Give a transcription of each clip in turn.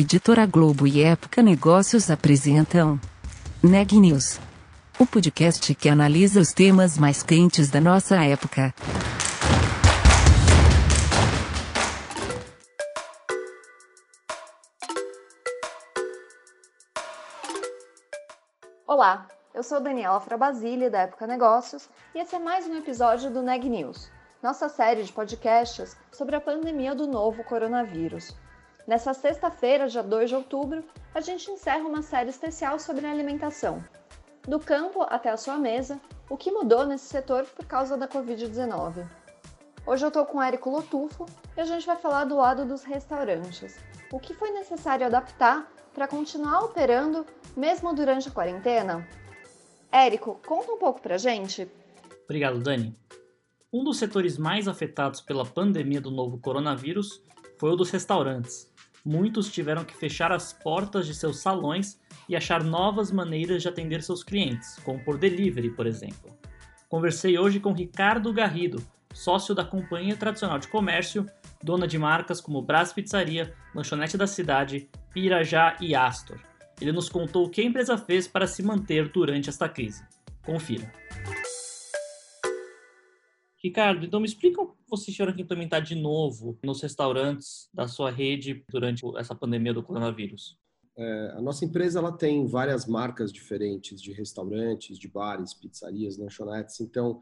Editora Globo e Época Negócios apresentam Neg News, o podcast que analisa os temas mais quentes da nossa época. Olá, eu sou Daniela Frabasile, da Época Negócios, e esse é mais um episódio do Neg News, nossa série de podcasts sobre a pandemia do novo coronavírus. Nessa sexta-feira, dia 2 de outubro, a gente encerra uma série especial sobre alimentação. Do campo até a sua mesa, o que mudou nesse setor por causa da Covid-19. Hoje eu estou com o Érico Lotufo e a gente vai falar do lado dos restaurantes. O que foi necessário adaptar para continuar operando mesmo durante a quarentena? Érico, conta um pouco pra gente. Obrigado, Dani. Um dos setores mais afetados pela pandemia do novo coronavírus foi o dos restaurantes muitos tiveram que fechar as portas de seus salões e achar novas maneiras de atender seus clientes, como por delivery, por exemplo. Conversei hoje com Ricardo Garrido, sócio da Companhia Tradicional de Comércio, dona de marcas como Brás Pizzaria, Lanchonete da Cidade, Pirajá e Astor. Ele nos contou o que a empresa fez para se manter durante esta crise. Confira. Ricardo, então me explica como vocês tiveram que implementar de novo nos restaurantes da sua rede durante essa pandemia do coronavírus. É, a nossa empresa ela tem várias marcas diferentes de restaurantes, de bares, pizzarias, lanchonetes. Então,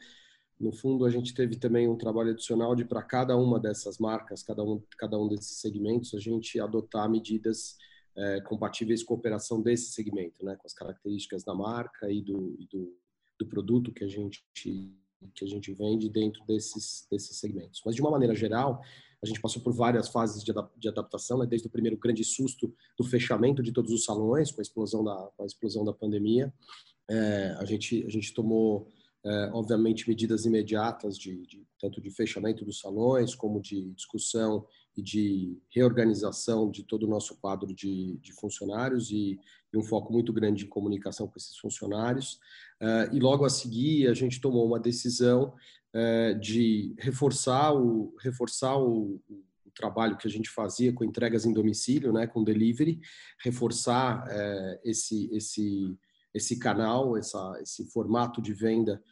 no fundo, a gente teve também um trabalho adicional de para cada uma dessas marcas, cada um, cada um desses segmentos, a gente adotar medidas é, compatíveis com a operação desse segmento, né, com as características da marca e do, e do, do produto que a gente que a gente vende dentro desses, desses segmentos. Mas, de uma maneira geral, a gente passou por várias fases de, de adaptação, né? desde o primeiro grande susto do fechamento de todos os salões, com a explosão da, a explosão da pandemia. É, a, gente, a gente tomou, é, obviamente, medidas imediatas, de, de, tanto de fechamento dos salões, como de discussão e de reorganização de todo o nosso quadro de, de funcionários e, e, um foco muito grande em comunicação com esses funcionários. Uh, e logo a seguir a gente tomou uma decisão uh, de reforçar o reforçar o, o, trabalho que a gente fazia com entregas em domicílio, né, com delivery, reforçar uh, esse esse esse canal, essa, esse formato de venda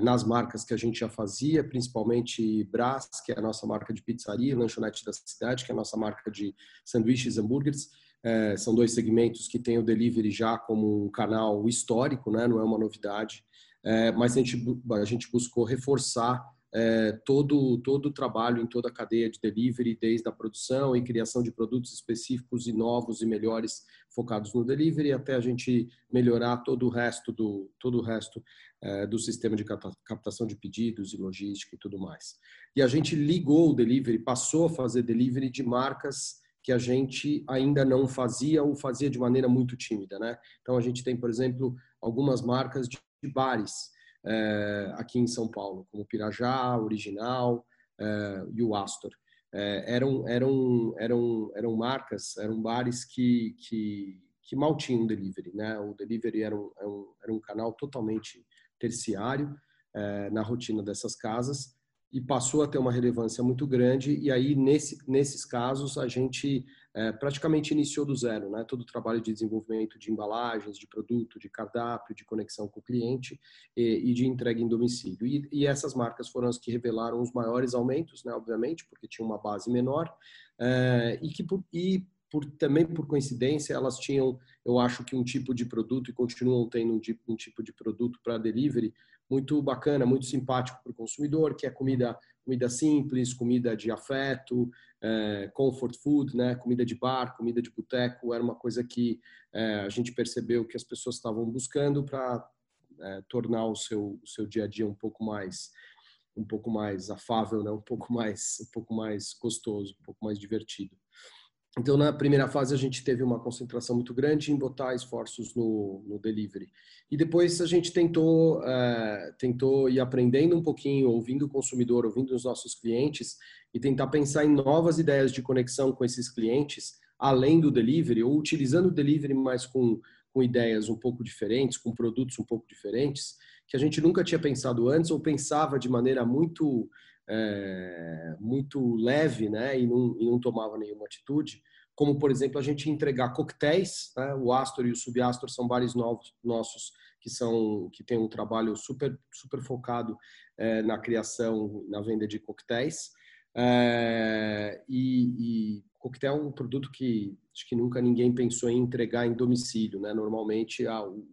nas marcas que a gente já fazia, principalmente Brás, que é a nossa marca de pizzaria, Lanchonete da Cidade, que é a nossa marca de sanduíches e hambúrgueres. É, são dois segmentos que têm o delivery já como um canal histórico, né? não é uma novidade, é, mas a gente, a gente buscou reforçar é, todo, todo o trabalho em toda a cadeia de delivery, desde a produção e criação de produtos específicos e novos e melhores focados no delivery, até a gente melhorar todo o resto do, todo o resto, é, do sistema de captação de pedidos e logística e tudo mais. E a gente ligou o delivery, passou a fazer delivery de marcas que a gente ainda não fazia ou fazia de maneira muito tímida, né? Então a gente tem, por exemplo, algumas marcas de bares, é, aqui em São Paulo, como Pirajá, Original é, e o Astor. É, eram, eram, eram, eram marcas, eram bares que, que, que mal tinham delivery. Né? O delivery era um, era um, era um canal totalmente terciário na rotina dessas casas e passou a ter uma relevância muito grande. E aí, nesse, nesses casos, a gente é, praticamente iniciou do zero, né? Todo o trabalho de desenvolvimento de embalagens, de produto, de cardápio, de conexão com o cliente e, e de entrega em domicílio. E, e, essas marcas foram as que revelaram os maiores aumentos, né? Obviamente, porque tinha uma base menor é, e que por, e por, também por coincidência elas tinham, eu acho que um tipo de produto e continuam tendo um, tipo de produto para delivery muito bacana, muito simpático para o consumidor, que é comida comida simples, comida de afeto, é, comfort food, né? comida de bar, comida de boteco, era uma coisa que é, a gente percebeu que as pessoas estavam buscando para é, tornar o seu, o seu dia a dia um pouco mais um pouco mais afável, né? um pouco mais um pouco mais gostoso, um pouco mais divertido. Então, na primeira fase, a gente teve uma concentração muito grande em botar esforços no, no delivery. E depois a gente tentou, uh, tentou ir aprendendo um pouquinho, ouvindo o consumidor, ouvindo os nossos clientes e tentar pensar em novas ideias de conexão com esses clientes, além do delivery, ou utilizando o delivery, mas com, com ideias um pouco diferentes, com produtos um pouco diferentes, que a gente nunca tinha pensado antes ou pensava de maneira muito é, muito leve, né, e não, e não tomava nenhuma atitude, como por exemplo a gente entregar coquetéis, né? o Astor e o Subastor são bares novos nossos que são que têm um trabalho super super focado é, na criação, na venda de coquetéis. É, e, e coquetel é um produto que acho que nunca ninguém pensou em entregar em domicílio, né? Normalmente a, o,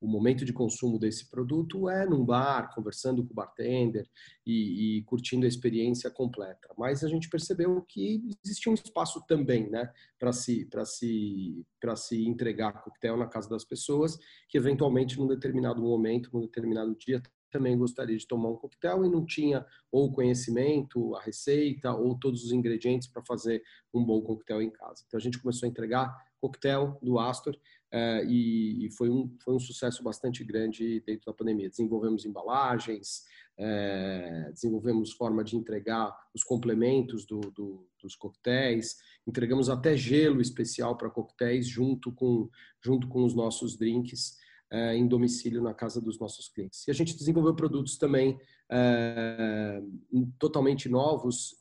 o momento de consumo desse produto é num bar, conversando com o bartender e, e, curtindo a experiência completa. Mas a gente percebeu que existia um espaço também, né, para se para se para se entregar coquetel na casa das pessoas, que eventualmente num determinado momento, num determinado dia também gostaria de tomar um coquetel e não tinha ou o conhecimento, a receita ou todos os ingredientes para fazer um bom coquetel em casa. Então a gente começou a entregar coquetel do Astor uh, e, e, foi, um, foi um sucesso bastante grande dentro da pandemia. Desenvolvemos embalagens, uh, desenvolvemos forma de entregar os complementos do, do, dos coquetéis, entregamos até gelo especial para coquetéis junto com, junto com os nossos drinks. Uh, em domicílio na casa dos nossos clientes. E a gente desenvolveu produtos também totalmente novos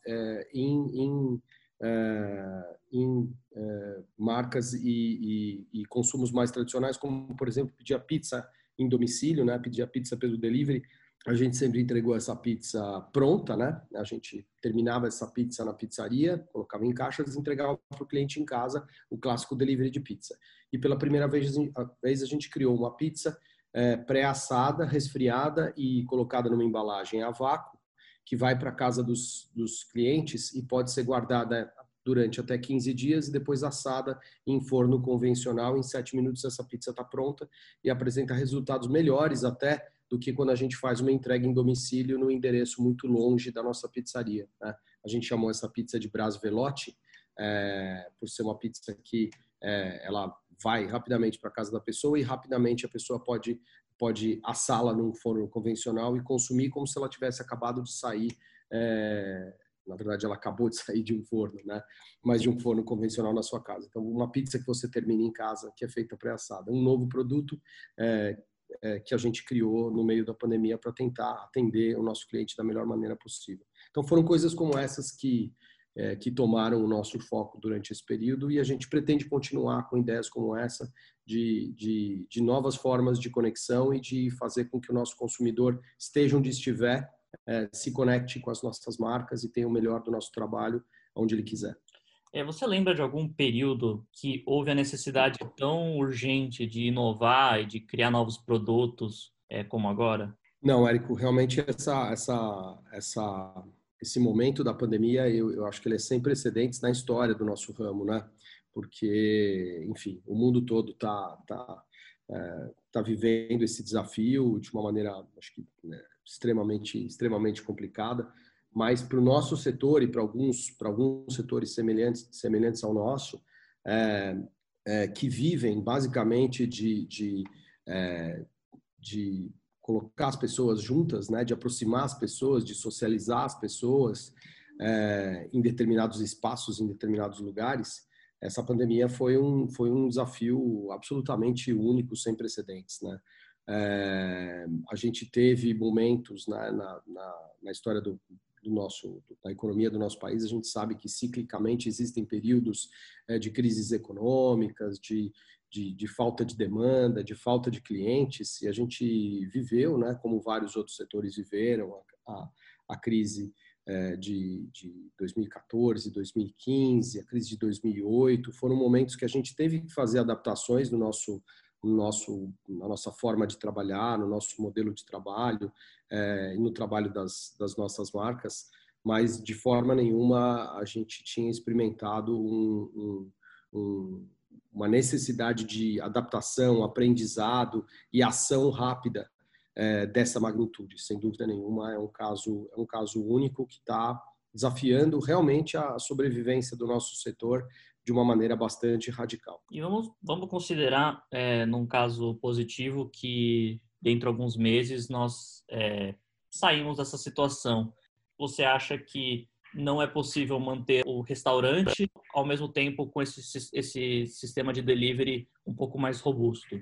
em, em é, em é, marcas e, e, e, consumos mais tradicionais, como, por exemplo, pedir a pizza em domicílio, né? pedir a pizza pelo delivery. A gente sempre entregou essa pizza pronta, né? A gente terminava essa pizza na pizzaria, colocava em caixas entregava para o cliente em casa o clássico delivery de pizza. E pela primeira vez, a gente criou uma pizza é, pré-assada, resfriada e colocada numa embalagem a vácuo, que vai para casa dos, dos clientes e pode ser guardada durante até 15 dias e depois assada em forno convencional. Em 7 minutos essa pizza está pronta e apresenta resultados melhores até do que quando a gente faz uma entrega em domicílio no endereço muito longe da nossa pizzaria. Né? A gente chamou essa pizza de Bras Velote, é, por ser uma pizza que é, ela vai rapidamente para casa da pessoa e rapidamente a pessoa pode pode assá-la num forno convencional e consumir como se ela tivesse acabado de sair. É, na verdade, ela acabou de sair de um forno, né? Mas de um forno convencional na sua casa. Então, uma pizza que você termina em casa, que é feita pré-assada. Um novo produto é, é, que a gente criou no meio da pandemia para tentar atender o nosso cliente da melhor maneira possível. Então, foram coisas como essas que é, que tomaram o nosso foco durante esse período e a gente pretende continuar com ideias como essa de, de, de novas formas de conexão e de fazer com que o nosso consumidor esteja onde estiver, é, se conecte com as nossas marcas e tenha o melhor do nosso trabalho onde ele quiser. É, você lembra de algum período que houve a necessidade tão urgente de inovar e de criar novos produtos é, como agora? Não, Érico, realmente essa, essa, essa esse momento da pandemia, eu, eu acho que ele é sem precedentes na história do nosso ramo, né? Porque, enfim, o mundo todo está tá, é, tá vivendo esse desafio de uma maneira, acho que, né, extremamente, extremamente complicada. Mas para o nosso setor e para alguns, alguns setores semelhantes, semelhantes ao nosso, é, é, que vivem basicamente de, de, é, de colocar as pessoas juntas, né, de aproximar as pessoas, de socializar as pessoas é, em determinados espaços, em determinados lugares, essa pandemia foi um, foi um desafio absolutamente único, sem precedentes. Né? É, a gente teve momentos né, na, na, na, história do, do nosso, da economia do nosso país, a gente sabe que ciclicamente existem períodos é, de crises econômicas, de, de, de, falta de demanda, de falta de clientes, e a gente viveu, né, como vários outros setores viveram, a, a, a crise é, de, de 2014, 2015, a crise de 2008, foram momentos que a gente teve que fazer adaptações no nosso, no nosso, na nossa forma de trabalhar, no nosso modelo de trabalho é, no trabalho das, das nossas marcas, mas de forma nenhuma a gente tinha experimentado um, um, um uma necessidade de adaptação, aprendizado e ação rápida é, dessa magnitude. Sem dúvida nenhuma, é um caso, é um caso único que está desafiando realmente a sobrevivência do nosso setor de uma maneira bastante radical. E vamos, vamos considerar, é, num caso positivo, que dentro de alguns meses nós é, saímos dessa situação. Você acha que não é possível manter o restaurante ao mesmo tempo com esse, esse sistema de delivery um pouco mais robusto.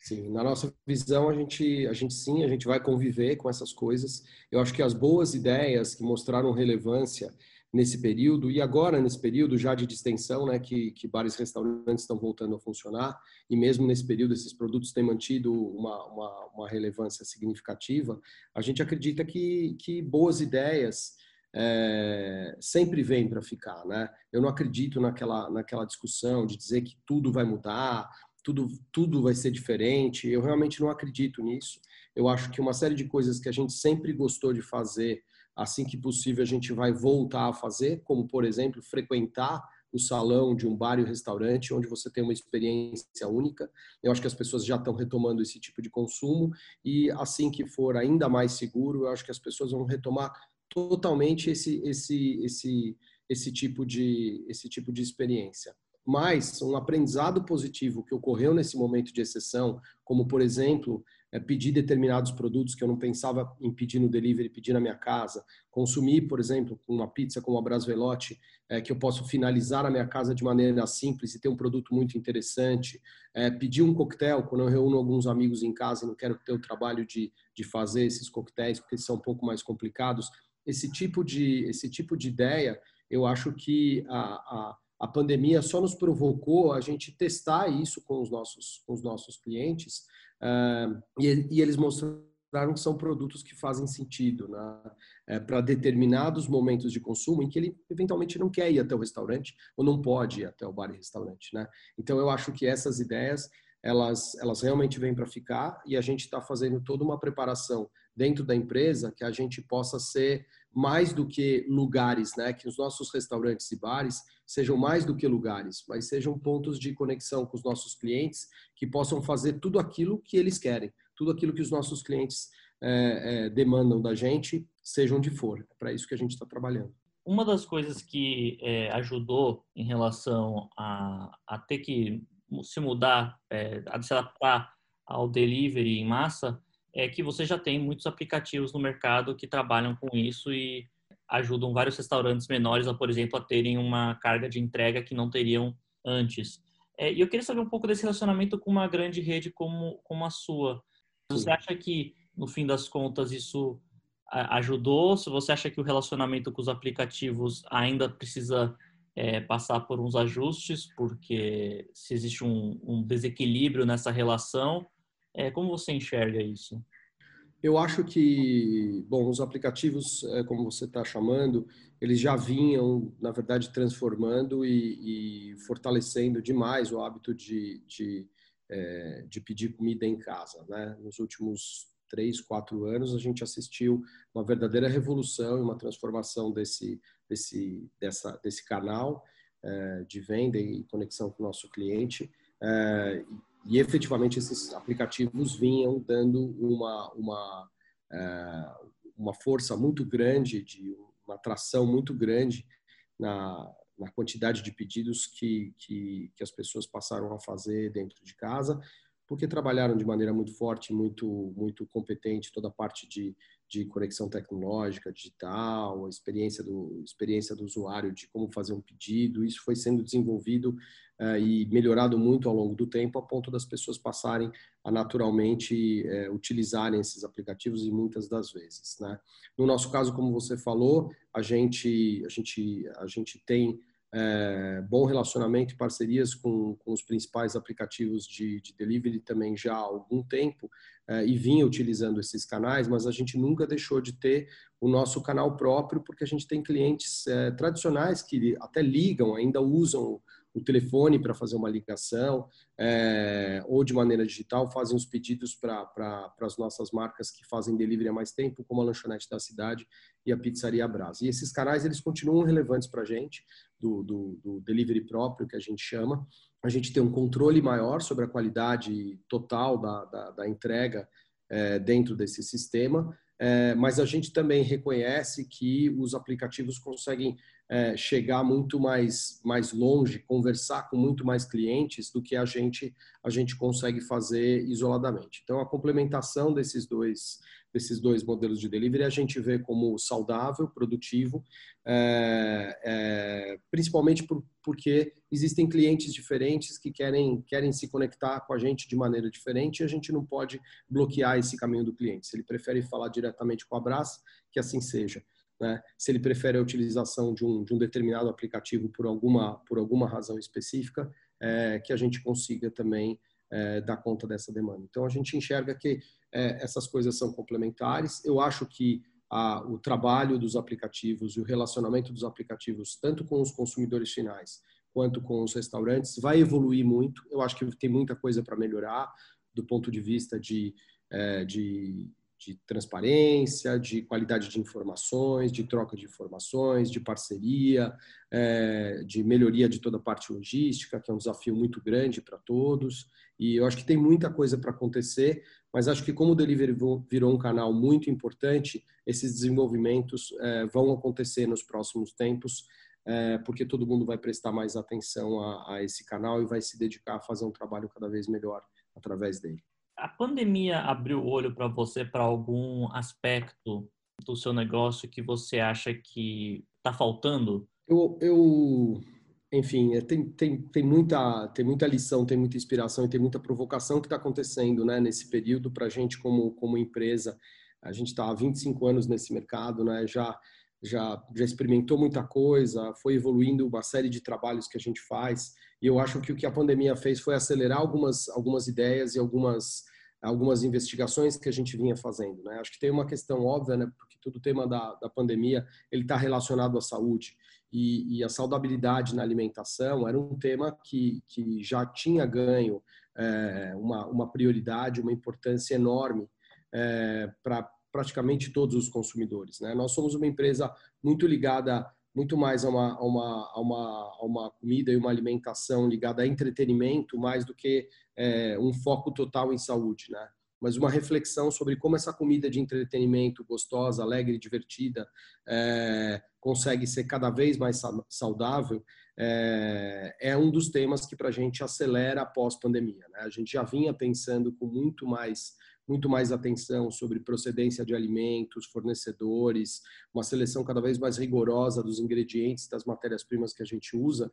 Sim, na nossa visão a gente, a gente sim, a gente vai conviver com essas coisas. Eu acho que as boas ideias que mostraram relevância nesse período e agora nesse período já de distensão, né, que, que bares e restaurantes estão voltando a funcionar e mesmo nesse período esses produtos têm mantido uma, uma, uma relevância significativa, a gente acredita que, que boas ideias é, sempre vêm para ficar, né? Eu não acredito naquela, naquela discussão de dizer que tudo vai mudar, tudo, tudo vai ser diferente. Eu realmente não acredito nisso. Eu acho que uma série de coisas que a gente sempre gostou de fazer assim que possível a gente vai voltar a fazer, como por exemplo frequentar o salão de um bar e um restaurante, onde você tem uma experiência única. Eu acho que as pessoas já estão retomando esse tipo de consumo e assim que for ainda mais seguro, eu acho que as pessoas vão retomar totalmente esse esse esse esse tipo de esse tipo de experiência. Mas um aprendizado positivo que ocorreu nesse momento de exceção, como por exemplo é, pedir determinados produtos que eu não pensava em pedir no delivery, pedir na minha casa, consumir, por exemplo, uma pizza como a Brasvelote, é, que eu posso finalizar na minha casa de maneira simples e ter um produto muito interessante, é, pedir um coquetel quando eu reúno alguns amigos em casa e não quero ter o trabalho de, de fazer esses coquetéis porque são um pouco mais complicados, esse tipo de esse tipo de ideia, eu acho que a, a a pandemia só nos provocou a gente testar isso com os nossos, com os nossos clientes uh, e, e, eles mostraram que são produtos que fazem sentido né? é, para determinados momentos de consumo em que ele eventualmente não quer ir até o restaurante ou não pode ir até o bar e restaurante. Né? Então eu acho que essas ideias elas, elas realmente vêm para ficar e a gente está fazendo toda uma preparação dentro da empresa que a gente possa ser mais do que lugares, né? Que os nossos restaurantes e bares sejam mais do que lugares, mas sejam pontos de conexão com os nossos clientes que possam fazer tudo aquilo que eles querem, tudo aquilo que os nossos clientes é, é, demandam da gente, seja onde for. É para isso que a gente está trabalhando. Uma das coisas que é, ajudou em relação a, a ter que se mudar, a se adaptar ao delivery em massa, é que você já tem muitos aplicativos no mercado que trabalham com isso e ajudam vários restaurantes menores a, por exemplo, a terem uma carga de entrega que não teriam antes. É, e eu queria saber um pouco desse relacionamento com uma grande rede como, como a sua. Você acha que, no fim das contas, isso ajudou? Se você acha que o relacionamento com os aplicativos ainda precisa é, passar por uns ajustes, porque se existe um, um desequilíbrio nessa relação, é, como você enxerga isso? Eu acho que, bom, os aplicativos, é, como você está chamando, eles já vinham, na verdade, transformando e, e fortalecendo demais o hábito de, de, é, de, pedir comida em casa. Né? Nos últimos três, quatro anos, a gente assistiu uma verdadeira revolução e uma transformação desse, desse, dessa, desse canal é, de venda e conexão com o nosso cliente. É, e efetivamente esses aplicativos vinham dando uma, uma, é, uma força muito grande, de uma atração muito grande na, na quantidade de pedidos que, que, que as pessoas passaram a fazer dentro de casa, porque trabalharam de maneira muito forte, muito, muito competente toda a parte de de conexão tecnológica, digital, a experiência do, experiência do usuário de como fazer um pedido, isso foi sendo desenvolvido uh, e melhorado muito ao longo do tempo, a ponto das pessoas passarem a naturalmente uh, utilizarem esses aplicativos e muitas das vezes. Né? No nosso caso, como você falou, a gente, a gente, a gente tem é, bom relacionamento e parcerias com, com os principais aplicativos de, de delivery também já há algum tempo é, e vinha utilizando esses canais, mas a gente nunca deixou de ter o nosso canal próprio, porque a gente tem clientes é, tradicionais que até ligam, ainda usam o telefone para fazer uma ligação, é, ou de maneira digital, fazem os pedidos para as nossas marcas que fazem delivery há mais tempo, como a Lanchonete da Cidade e a Pizzaria Brás. E esses canais, eles continuam relevantes para a gente, do, do, do delivery próprio, que a gente chama. A gente tem um controle maior sobre a qualidade total da, da, da entrega é, dentro desse sistema, é, mas a gente também reconhece que os aplicativos conseguem é, chegar muito mais, mais longe, conversar com muito mais clientes do que a gente, a gente consegue fazer isoladamente. Então, a complementação desses dois, desses dois modelos de delivery a gente vê como saudável, produtivo, é, é, principalmente por, porque existem clientes diferentes que querem, querem se conectar com a gente de maneira diferente e a gente não pode bloquear esse caminho do cliente. Se ele prefere falar diretamente com a Brás, que assim seja. Né? se ele prefere a utilização de um, de um determinado aplicativo por alguma, por alguma razão específica, é, que a gente consiga também é, dar conta dessa demanda. Então, a gente enxerga que é, essas coisas são complementares. Eu acho que a, o trabalho dos aplicativos e o relacionamento dos aplicativos, tanto com os consumidores finais quanto com os restaurantes, vai evoluir muito. Eu acho que tem muita coisa para melhorar do ponto de vista de, é, de de transparência, de qualidade de informações, de troca de informações, de parceria, é, de melhoria de toda a parte logística, que é um desafio muito grande para todos. E eu acho que tem muita coisa para acontecer, mas acho que como o Delivery virou um canal muito importante, esses desenvolvimentos é, vão acontecer nos próximos tempos, é, porque todo mundo vai prestar mais atenção a, a esse canal e vai se dedicar a fazer um trabalho cada vez melhor através dele a pandemia abriu o olho para você para algum aspecto do seu negócio que você acha que está faltando? Eu, eu enfim, é, tem, tem, tem, muita, tem muita lição, tem muita inspiração e tem muita provocação que está acontecendo né, nesse período para a gente como, como empresa. A gente está há 25 anos nesse mercado, né, já, já, já experimentou muita coisa, foi evoluindo uma série de trabalhos que a gente faz. E eu acho que o que a pandemia fez foi acelerar algumas, algumas ideias e algumas, algumas investigações que a gente vinha fazendo. Né? Acho que tem uma questão óbvia, né? porque todo o tema da, da pandemia ele está relacionado à saúde. E, e, a saudabilidade na alimentação era um tema que, que já tinha ganho é, uma, uma prioridade, uma importância enorme é, para praticamente todos os consumidores. Né? Nós somos uma empresa muito ligada muito mais a uma, a uma, a uma, a uma comida e uma alimentação ligada a entretenimento, mais do que é, um foco total em saúde, né? Mas uma reflexão sobre como essa comida de entretenimento gostosa, alegre, divertida, é, consegue ser cada vez mais saudável, é, é um dos temas que para a gente acelera após pandemia. Né? A gente já vinha pensando com muito mais muito mais atenção sobre procedência de alimentos, fornecedores, uma seleção cada vez mais rigorosa dos ingredientes, das matérias-primas que a gente usa.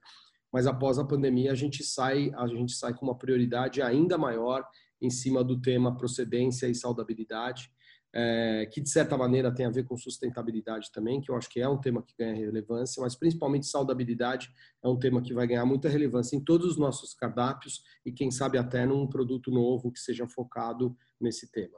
Mas após a pandemia, a gente sai, a gente sai com uma prioridade ainda maior em cima do tema procedência e saudabilidade é, que de certa maneira tem a ver com sustentabilidade também, que eu acho que é um tema que ganha relevância, mas principalmente saudabilidade é um tema que vai ganhar muita relevância em todos os nossos cardápios e quem sabe até num produto novo que seja focado nesse tema.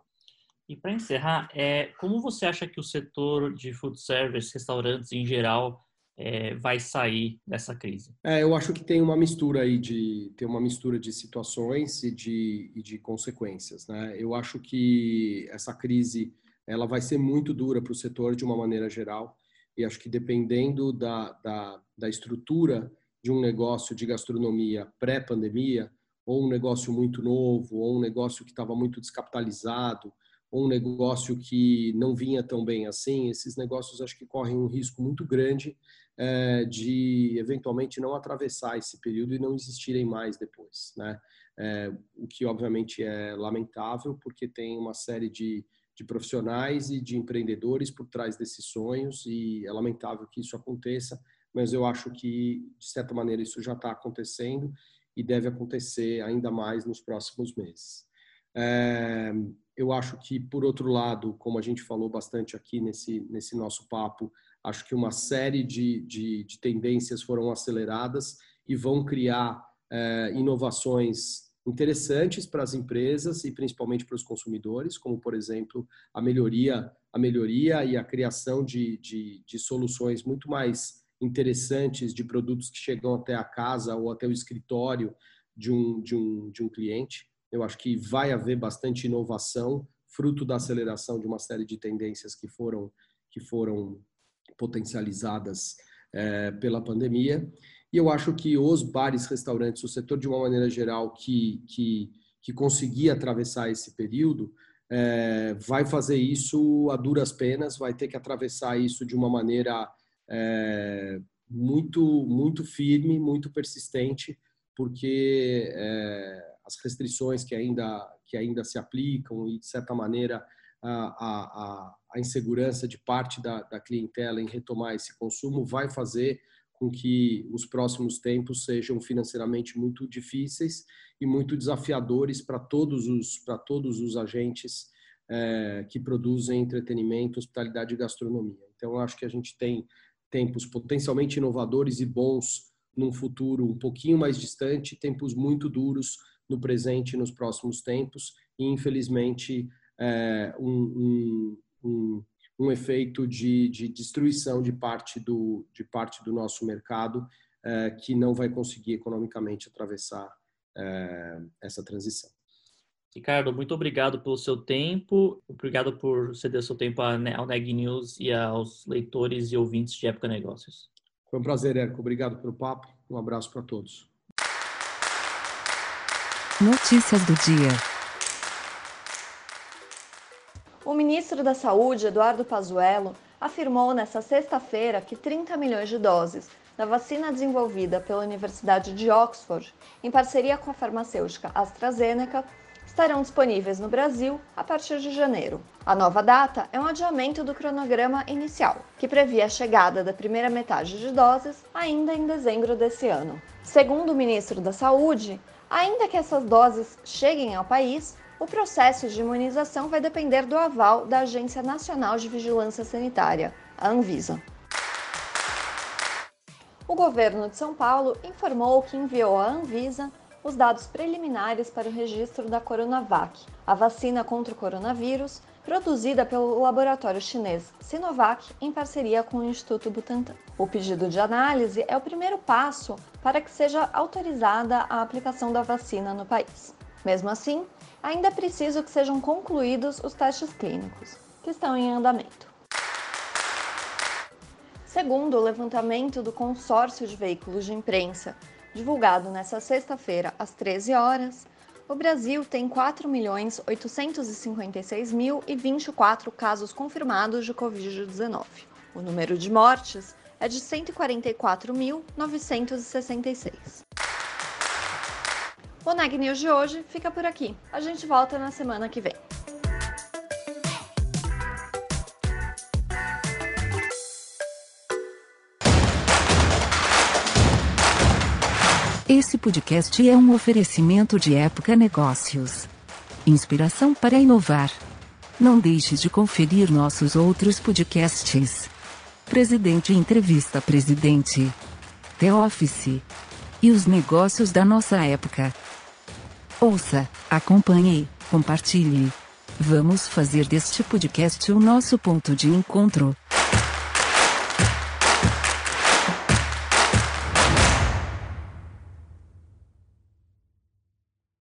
E para encerrar, é, como você acha que o setor de food service, restaurantes em geral, é, vai sair dessa crise? É, eu acho que tem uma mistura aí de tem uma mistura de situações e de, e de consequências, né? Eu acho que essa crise ela vai ser muito dura para o setor de uma maneira geral e acho que dependendo da, da, da estrutura de um negócio de gastronomia pré-pandemia ou um negócio muito novo ou um negócio que estava muito descapitalizado ou um negócio que não vinha tão bem assim, esses negócios acho que correm um risco muito grande é, de eventualmente não atravessar esse período e não existirem mais depois, né? É, o que obviamente é lamentável porque tem uma série de, de profissionais e de empreendedores por trás desses sonhos e é lamentável que isso aconteça, mas eu acho que de certa maneira isso já está acontecendo e deve acontecer ainda mais nos próximos meses. É, eu acho que, por outro lado, como a gente falou bastante aqui nesse, nesse nosso papo, Acho que uma série de, de, de tendências foram aceleradas e vão criar é, inovações interessantes para as empresas e principalmente para os consumidores, como por exemplo a melhoria, a melhoria e a criação de, de, de soluções muito mais interessantes de produtos que chegam até a casa ou até o escritório de um, de um, de um cliente. Eu acho que vai haver bastante inovação, fruto da aceleração de uma série de tendências que foram, que foram potencializadas é, pela pandemia. E eu acho que os bares, restaurantes, o setor de uma maneira geral que, que, que conseguir atravessar esse período, é, vai fazer isso a duras penas, vai ter que atravessar isso de uma maneira é, muito, muito firme, muito persistente, porque é, as restrições que ainda, que ainda se aplicam e, de certa maneira, a, a, a insegurança de parte da, da clientela em retomar esse consumo vai fazer com que os próximos tempos sejam financeiramente muito difíceis e muito desafiadores para todos os para todos os agentes é, que produzem entretenimento, hospitalidade e gastronomia. Então, acho que a gente tem tempos potencialmente inovadores e bons num futuro um pouquinho mais distante, tempos muito duros no presente e nos próximos tempos, e infelizmente é, um, um, um, um, efeito de, de, destruição de parte do, de parte do nosso mercado é, que não vai conseguir economicamente atravessar é, essa transição. Ricardo, muito obrigado pelo seu tempo, obrigado por ceder seu tempo ao Neg News e aos leitores e ouvintes de Época Negócios. Foi um prazer, Érico. Obrigado pelo papo. Um abraço para todos. Notícias do dia. Ministro da Saúde, Eduardo Pazuello, afirmou nesta sexta-feira que 30 milhões de doses da vacina desenvolvida pela Universidade de Oxford, em parceria com a farmacêutica AstraZeneca, estarão disponíveis no Brasil a partir de janeiro. A nova data é um adiamento do cronograma inicial, que previa a chegada da primeira metade de doses ainda em dezembro desse ano. Segundo o ministro da Saúde, ainda que essas doses cheguem ao país, o processo de imunização vai depender do aval da Agência Nacional de Vigilância Sanitária, a Anvisa. O governo de São Paulo informou que enviou à Anvisa os dados preliminares para o registro da Coronavac, a vacina contra o coronavírus produzida pelo laboratório chinês Sinovac em parceria com o Instituto Butantan. O pedido de análise é o primeiro passo para que seja autorizada a aplicação da vacina no país. Mesmo assim, ainda é preciso que sejam concluídos os testes clínicos, que estão em andamento. Segundo o levantamento do consórcio de veículos de imprensa divulgado nesta sexta-feira às 13 horas, o Brasil tem 4.856.024 casos confirmados de Covid-19. O número de mortes é de 144.966. O Neg News de hoje fica por aqui. A gente volta na semana que vem. Esse podcast é um oferecimento de Época Negócios. Inspiração para inovar. Não deixe de conferir nossos outros podcasts. Presidente Entrevista Presidente. The Office. E os negócios da nossa época. Ouça, acompanhe, compartilhe. Vamos fazer deste podcast o nosso ponto de encontro.